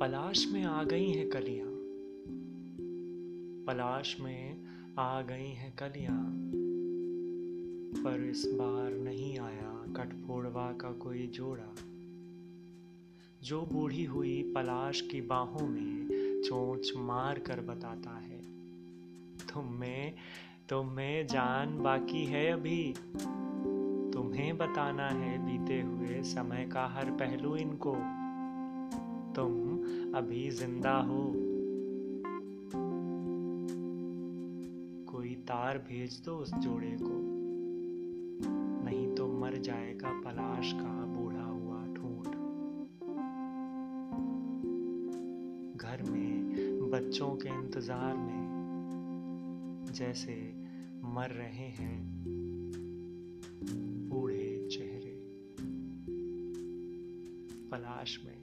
पलाश में आ गई हैं कलियाँ। पलाश में आ गई हैं कलियाँ। पर इस बार नहीं आया कठफोड़वा का कोई जोड़ा। जो बूढ़ी हुई पलाश की बाहों में चोंच मार कर बताता है, तुम में जान बाकी है अभी। तुम्हें बताना है बीते हुए समय का हर पहलू इनको। तुम अभी ज़िंदा हो। कोई तार भेज दो उस जोड़े को। नहीं तो मर जाएगा पलाश का बूढ़ा हुआ ठूंठ घर में, बच्चों के इंतज़ार में, जैसे मर रहे हैं बूढ़े चेहरे। पलाश में